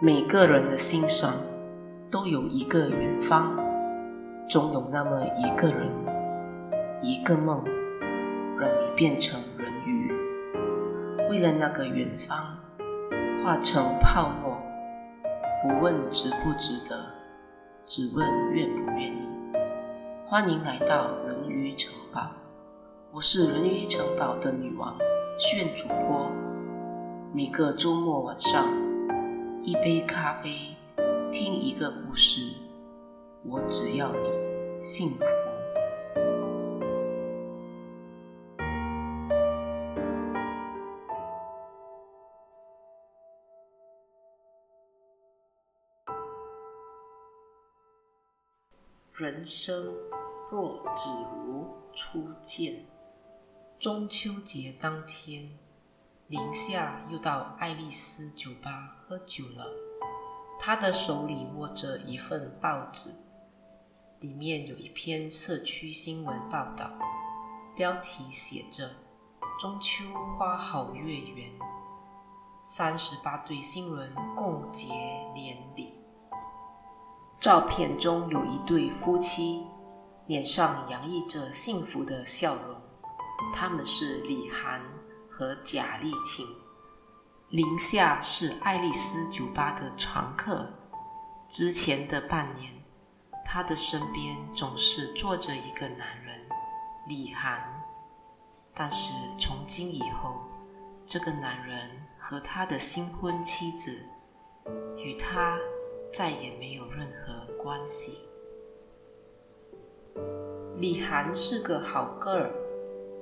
每个人的心上都有一个远方，总有那么一个人，一个梦，让你变成人鱼。为了那个远方，化成泡沫，不问值不值得，只问愿不愿意。欢迎来到人鱼城堡，我是人鱼城堡的女王，炫主播。每个周末晚上，一杯咖啡，听一个故事，我只要你幸福。人生若只如初见，中秋节当天。林夏又到爱丽丝酒吧喝酒了。她的手里握着一份报纸，里面有一篇社区新闻报道，标题写着“中秋花好月圆”，三十八对新人共结连理。照片中有一对夫妻，脸上洋溢着幸福的笑容，他们是李涵。和贾丽琴，林夏是爱丽丝酒吧的常客。之前的半年，她的身边总是坐着一个男人，李涵。但是从今以后，这个男人和他的新婚妻子与他再也没有任何关系。李涵是个好 girl。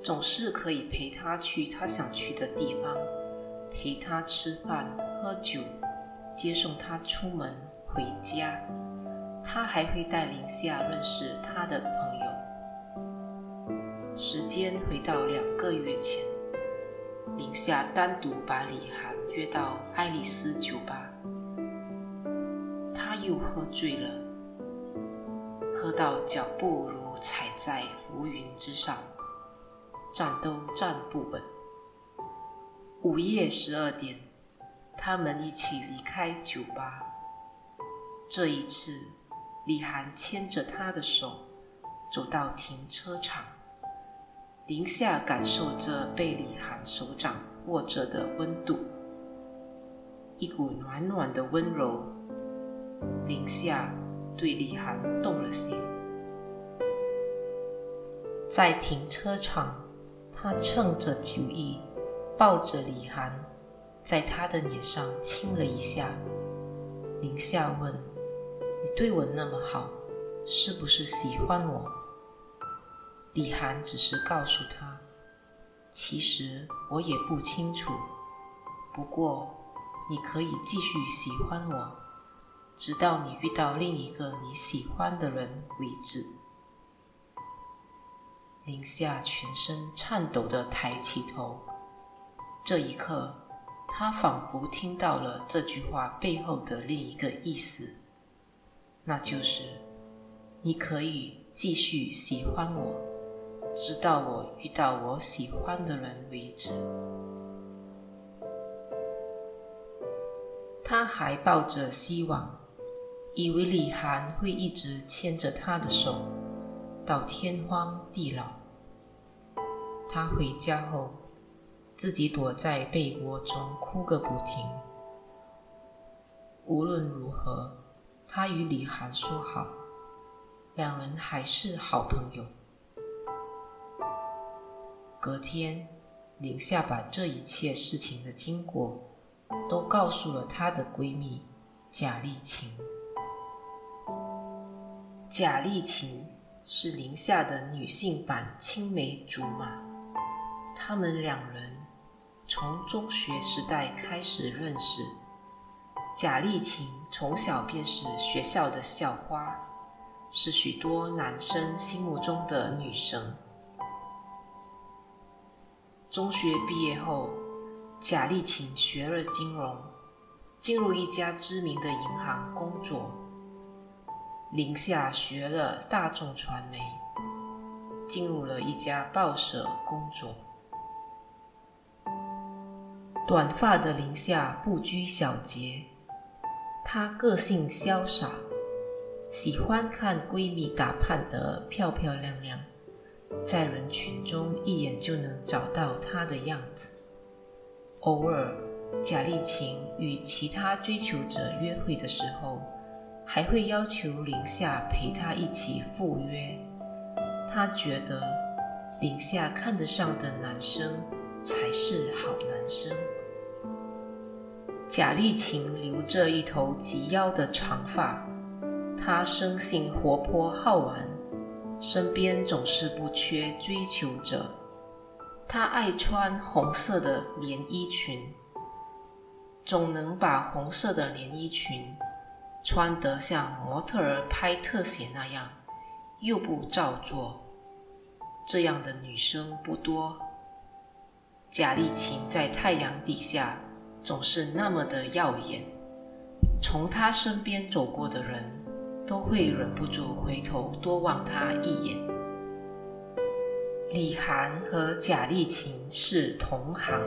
总是可以陪他去他想去的地方，陪他吃饭喝酒，接送他出门回家。他还会带林夏认识他的朋友。时间回到两个月前，林夏单独把李涵约到爱丽丝酒吧，他又喝醉了，喝到脚步如踩在浮云之上。站都站不稳。午夜十二点，他们一起离开酒吧。这一次，李涵牵着他的手走到停车场。林夏感受着被李涵手掌握着的温度，一股暖暖的温柔。林夏对李涵动了心。在停车场。他趁着酒意，抱着李涵，在他的脸上亲了一下。林夏问：“你对我那么好，是不是喜欢我？”李涵只是告诉他：“其实我也不清楚，不过你可以继续喜欢我，直到你遇到另一个你喜欢的人为止。”林夏全身颤抖地抬起头，这一刻，他仿佛听到了这句话背后的另一个意思，那就是：你可以继续喜欢我，直到我遇到我喜欢的人为止。他还抱着希望，以为李涵会一直牵着他的手。到天荒地老，他回家后，自己躲在被窝中哭个不停。无论如何，他与李涵说好，两人还是好朋友。隔天，林夏把这一切事情的经过都告诉了她的闺蜜贾丽琴。贾丽琴。是林夏的女性版青梅竹马，他们两人从中学时代开始认识。贾丽琴从小便是学校的校花，是许多男生心目中的女神。中学毕业后，贾丽琴学了金融，进入一家知名的银行工作。林夏学了大众传媒，进入了一家报社工作。短发的林夏不拘小节，她个性潇洒，喜欢看闺蜜打扮得漂漂亮亮，在人群中一眼就能找到她的样子。偶尔，贾丽琴与其他追求者约会的时候，还会要求林夏陪她一起赴约。她觉得林夏看得上的男生才是好男生。贾丽琴留着一头及腰的长发，她生性活泼好玩，身边总是不缺追求者。她爱穿红色的连衣裙，总能把红色的连衣裙穿得像模特儿拍特写那样，又不造作。这样的女生不多。贾丽琴在太阳底下总是那么的耀眼，从她身边走过的人都会忍不住回头多望她一眼。李涵和贾丽琴是同行，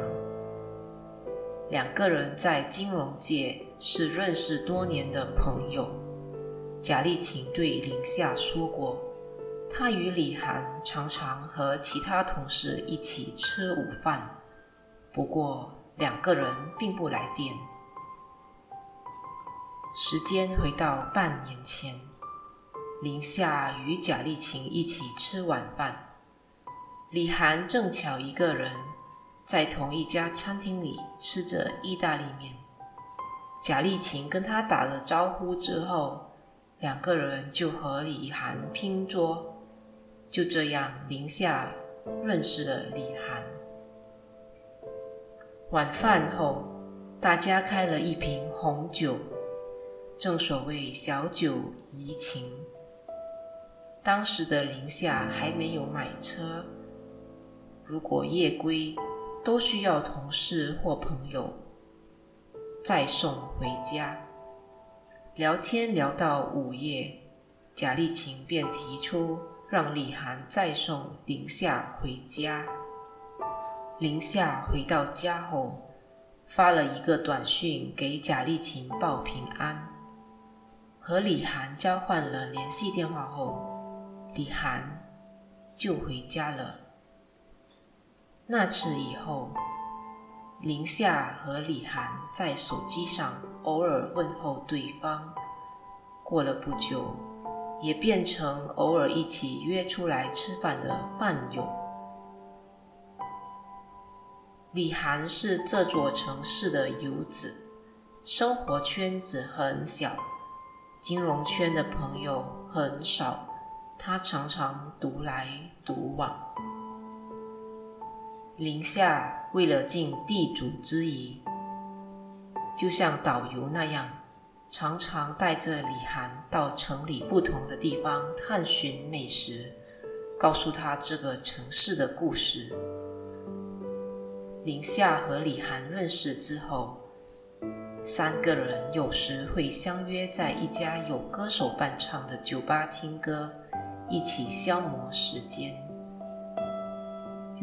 两个人在金融界是认识多年的朋友。贾丽琴对林夏说过，她与李涵常常和其他同事一起吃午饭，不过两个人并不来电。时间回到半年前，林夏与贾丽琴一起吃晚饭。李涵正巧一个人在同一家餐厅里吃着意大利面。贾丽琴跟他打了招呼之后，两个人就和李涵拼桌。就这样，林夏认识了李涵。晚饭后，大家开了一瓶红酒。正所谓小酒怡情。当时的林夏还没有买车。如果夜归，都需要同事或朋友再送回家。聊天聊到午夜，贾丽琴便提出让李涵再送林夏回家。林夏回到家后，发了一个短讯给贾丽琴报平安。和李涵交换了联系电话后，李涵就回家了。那次以后，林夏和李涵在手机上偶尔问候对方。过了不久，也变成偶尔一起约出来吃饭的饭友。李涵是这座城市的游子，生活圈子很小，金融圈的朋友很少，他常常独来独往。林夏为了尽地主之谊，就像导游那样，常常带着李涵到城里不同的地方探寻美食，告诉他这个城市的故事。林夏和李涵认识之后，三个人有时会相约在一家有歌手伴唱的酒吧听歌，一起消磨时间。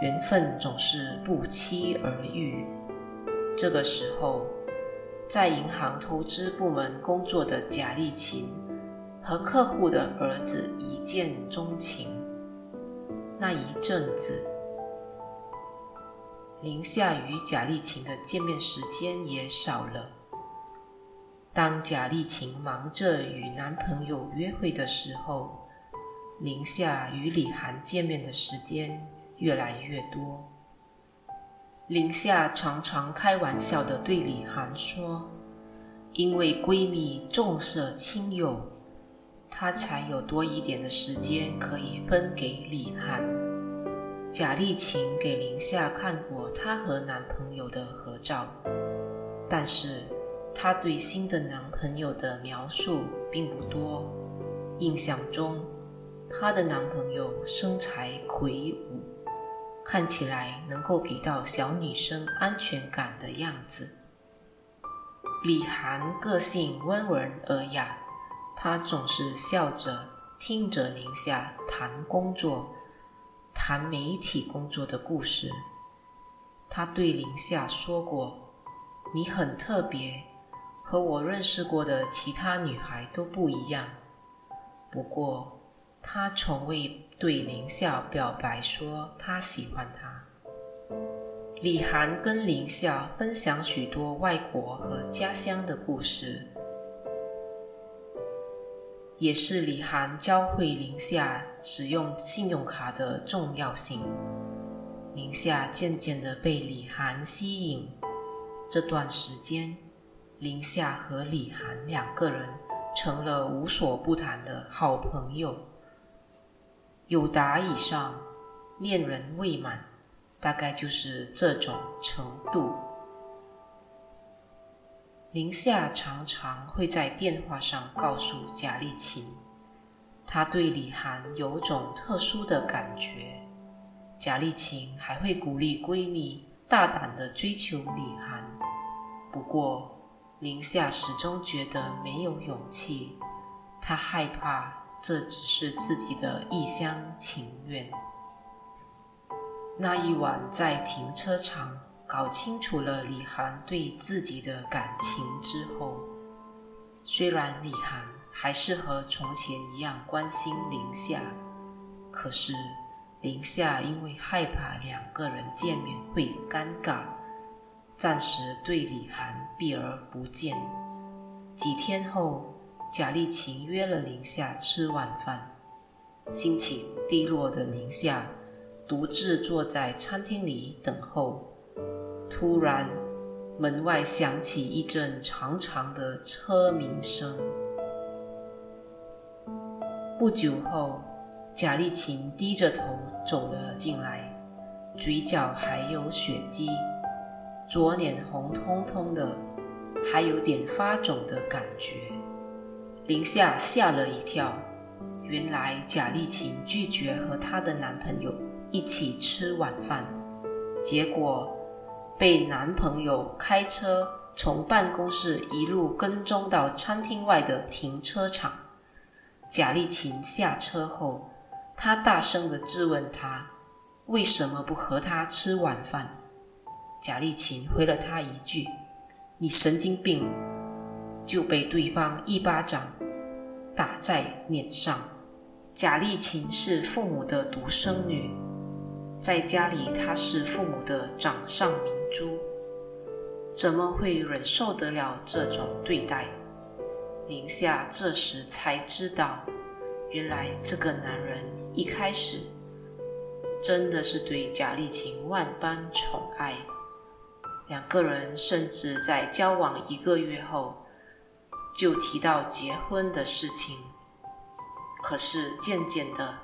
缘分总是不期而遇。这个时候，在银行投资部门工作的贾丽琴和客户的儿子一见钟情。那一阵子，林夏与贾丽琴的见面时间也少了。当贾丽琴忙着与男朋友约会的时候，林夏与李涵见面的时间越来越多。林夏常常开玩笑地对李涵说：“因为闺蜜重色轻友，她才有多一点的时间可以分给李涵。”贾丽琴给林夏看过她和男朋友的合照，但是她对新的男朋友的描述并不多。印象中，她的男朋友身材魁梧。看起来能够给到小女生安全感的样子。李涵个性温文尔雅，她总是笑着听着林夏谈工作，谈媒体工作的故事。她对林夏说过：“你很特别，和我认识过的其他女孩都不一样。不过，她从未对林夏表白说他喜欢他。李涵跟林夏分享许多外国和家乡的故事，也是李涵教会林夏使用信用卡的重要性。林夏渐渐地被李涵吸引。这段时间，林夏和李涵两个人成了无所不谈的好朋友。友达以上，恋人未满，大概就是这种程度。林夏常常会在电话上告诉贾丽琴，她对李涵有种特殊的感觉。贾丽琴还会鼓励闺蜜大胆地追求李涵，不过林夏始终觉得没有勇气，她害怕这只是自己的一厢情愿。那一晚在停车场搞清楚了李涵对自己的感情之后，虽然李涵还是和从前一样关心林夏，可是。林夏因为害怕两个人见面会尴尬，暂时对李涵避而不见。几天后，贾丽琴约了林夏吃晚饭。心情低落的林夏独自坐在餐厅里等候。突然，门外响起一阵长长的车鸣声。不久后，贾丽琴低着头走了进来，嘴角还有血迹，左脸红彤彤的，还有点发肿的感觉。林夏吓了一跳，原来贾丽琴拒绝和她的男朋友一起吃晚饭，结果被男朋友开车从办公室一路跟踪到餐厅外的停车场。贾丽琴下车后，他大声地质问他：“为什么不和他吃晚饭？”贾丽琴回了他一句：“你神经病！”就被对方一巴掌打在脸上。贾丽琴是父母的独生女，在家里她是父母的掌上明珠，怎么会忍受得了这种对待？林夏这时才知道，原来这个男人。一开始真的是对贾丽琴万般宠爱，两个人甚至在交往一个月后就提到结婚的事情。可是渐渐的，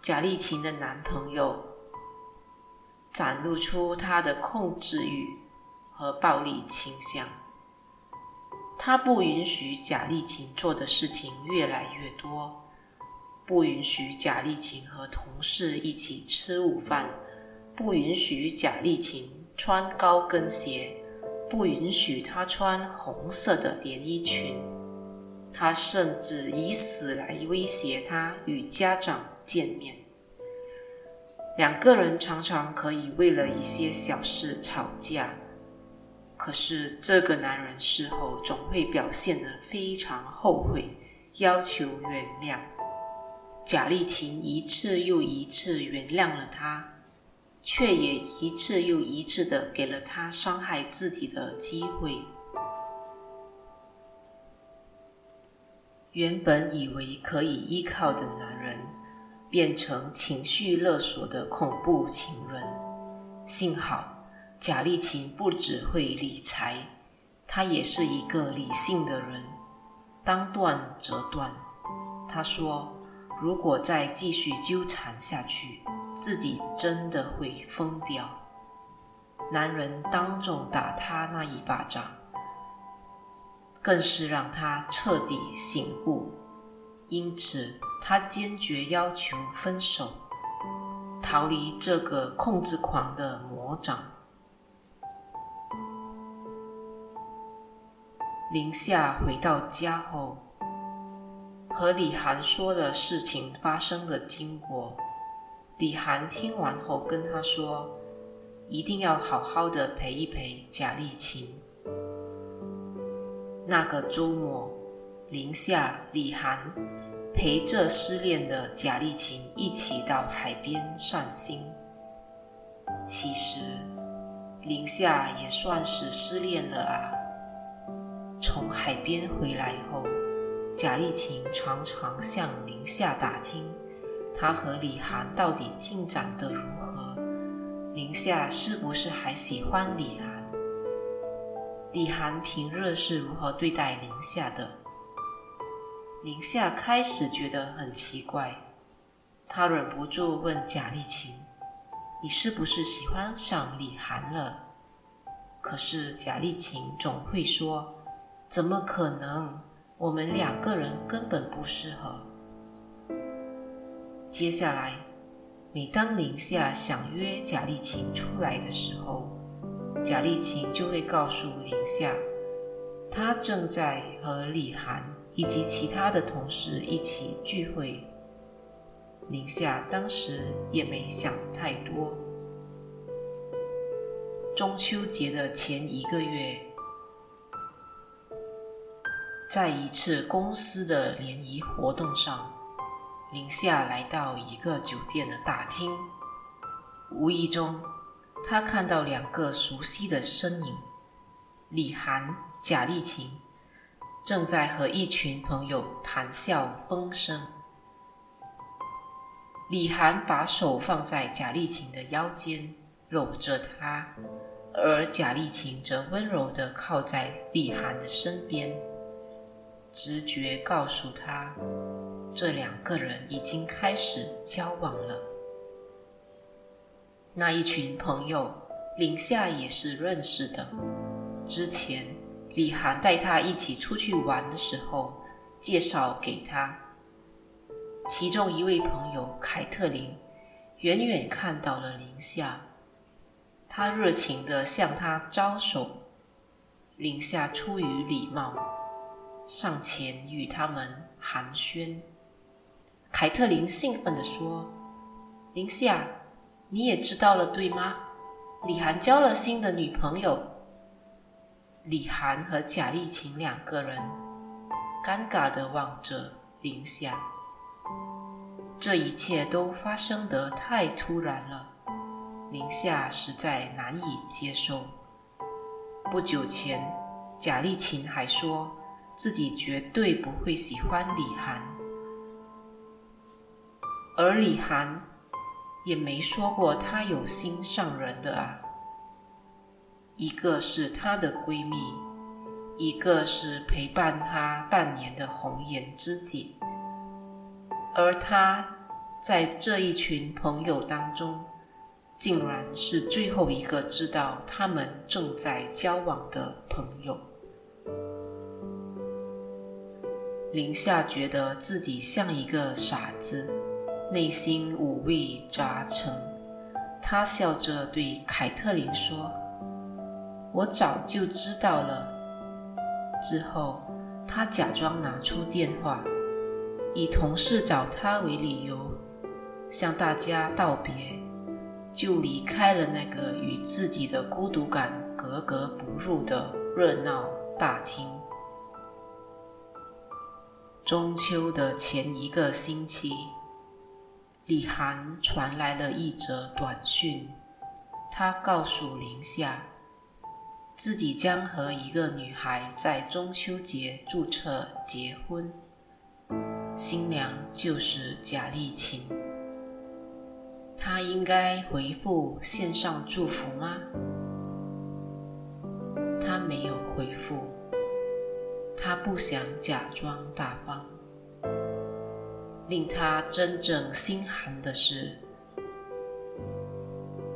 贾丽琴的男朋友展露出他的控制欲和暴力倾向，他不允许贾丽琴做的事情越来越多。不允许贾丽琴和同事一起吃午饭，不允许贾丽琴穿高跟鞋，不允许她穿红色的连衣裙。他甚至以死来威胁她与家长见面。两个人常常可以为了一些小事吵架，可是这个男人事后总会表现得非常后悔，要求原谅。贾丽琴一次又一次原谅了他，却也一次又一次的给了他伤害自己的机会。原本以为可以依靠的男人，变成情绪勒索的恐怖情人。幸好贾丽琴不只会理财，她也是一个理性的人，当断则断。她说。如果再继续纠缠下去，自己真的会疯掉。男人当众打他那一巴掌，更是让他彻底醒悟。因此，他坚决要求分手，逃离这个控制狂的魔掌。林夏回到家后，和李涵说了事情发生的经过。李涵听完后跟他说：“一定要好好的陪一陪贾丽琴。”那个周末，林夏、李涵陪着失恋的贾丽琴一起到海边散心。其实，林夏也算是失恋了啊。从海边回来后，贾丽琴常常向林夏打听，他和李涵到底进展得如何，林夏是不是还喜欢李涵，李涵平日是如何对待林夏的。林夏开始觉得很奇怪，她忍不住问贾丽琴：“你是不是喜欢上李涵了？”可是贾丽琴总会说。怎么可能？我们两个人根本不适合。接下来，每当林夏想约贾丽琴出来的时候，贾丽琴就会告诉林夏，她正在和李涵以及其他的同事一起聚会。林夏当时也没想太多。中秋节的前一个月。在一次公司的联谊活动上，林夏来到一个酒店的大厅，无意中，他看到两个熟悉的身影：李涵、贾丽琴，正在和一群朋友谈笑风生。李涵把手放在贾丽琴的腰间，搂着她，而贾丽琴则温柔地靠在李涵的身边。直觉告诉他，这两个人已经开始交往了。那一群朋友，林夏也是认识的。之前李涵带他一起出去玩的时候，介绍给他。其中一位朋友凯特琳，远远看到了林夏，他热情地向他招手。林夏出于礼貌。上前与他们寒暄。凯特琳兴奋地说：“林夏，你也知道了对吗？李涵交了新的女朋友。”李涵和贾丽琴两个人尴尬地望着林夏。这一切都发生得太突然了，林夏实在难以接受。不久前，贾丽琴还说。自己绝对不会喜欢李涵，而李涵也没说过他有心上人的啊。一个是她的闺蜜，一个是陪伴她半年的红颜知己，而她在这一群朋友当中，竟然是最后一个知道他们正在交往的朋友。林夏觉得自己像一个傻子，内心五味杂陈。他笑着对凯特琳说：“我早就知道了。”之后，他假装拿出电话，以同事找他为理由，向大家道别，就离开了那个与自己的孤独感格格不入的热闹大厅。中秋的前一个星期，李涵传来了一则短讯。他告诉林夏，自己将和一个女孩在中秋节注册结婚，新娘就是贾丽琴。他应该回复线上祝福吗？他没有回复。他不想假装大方。令他真正心寒的是，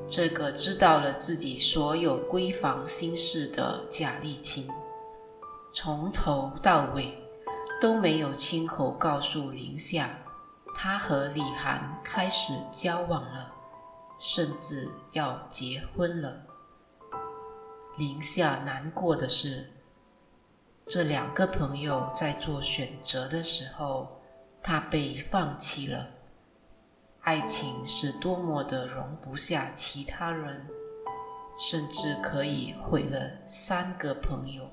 这个知道了自己所有闺房心事的贾丽琴，从头到尾都没有亲口告诉林夏，她和李涵开始交往了，甚至要结婚了。林夏难过的是。这两个朋友在做选择的时候，他被放弃了。爱情是多么的容不下其他人，甚至可以毁了三个朋友。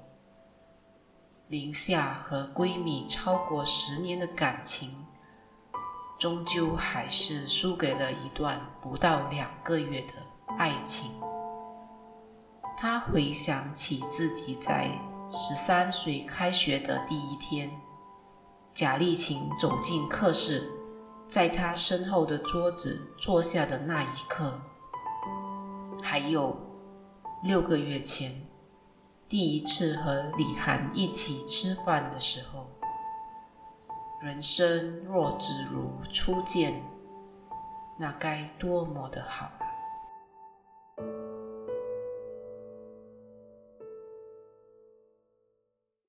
林夏和闺蜜超过十年的感情，终究还是输给了一段不到两个月的爱情。她回想起自己在十三岁开学的第一天，贾丽琴走进课室，在她身后的桌子坐下的那一刻，还有六个月前。第一次和李涵一起吃饭的时候，人生若只如初见，那该多么的好！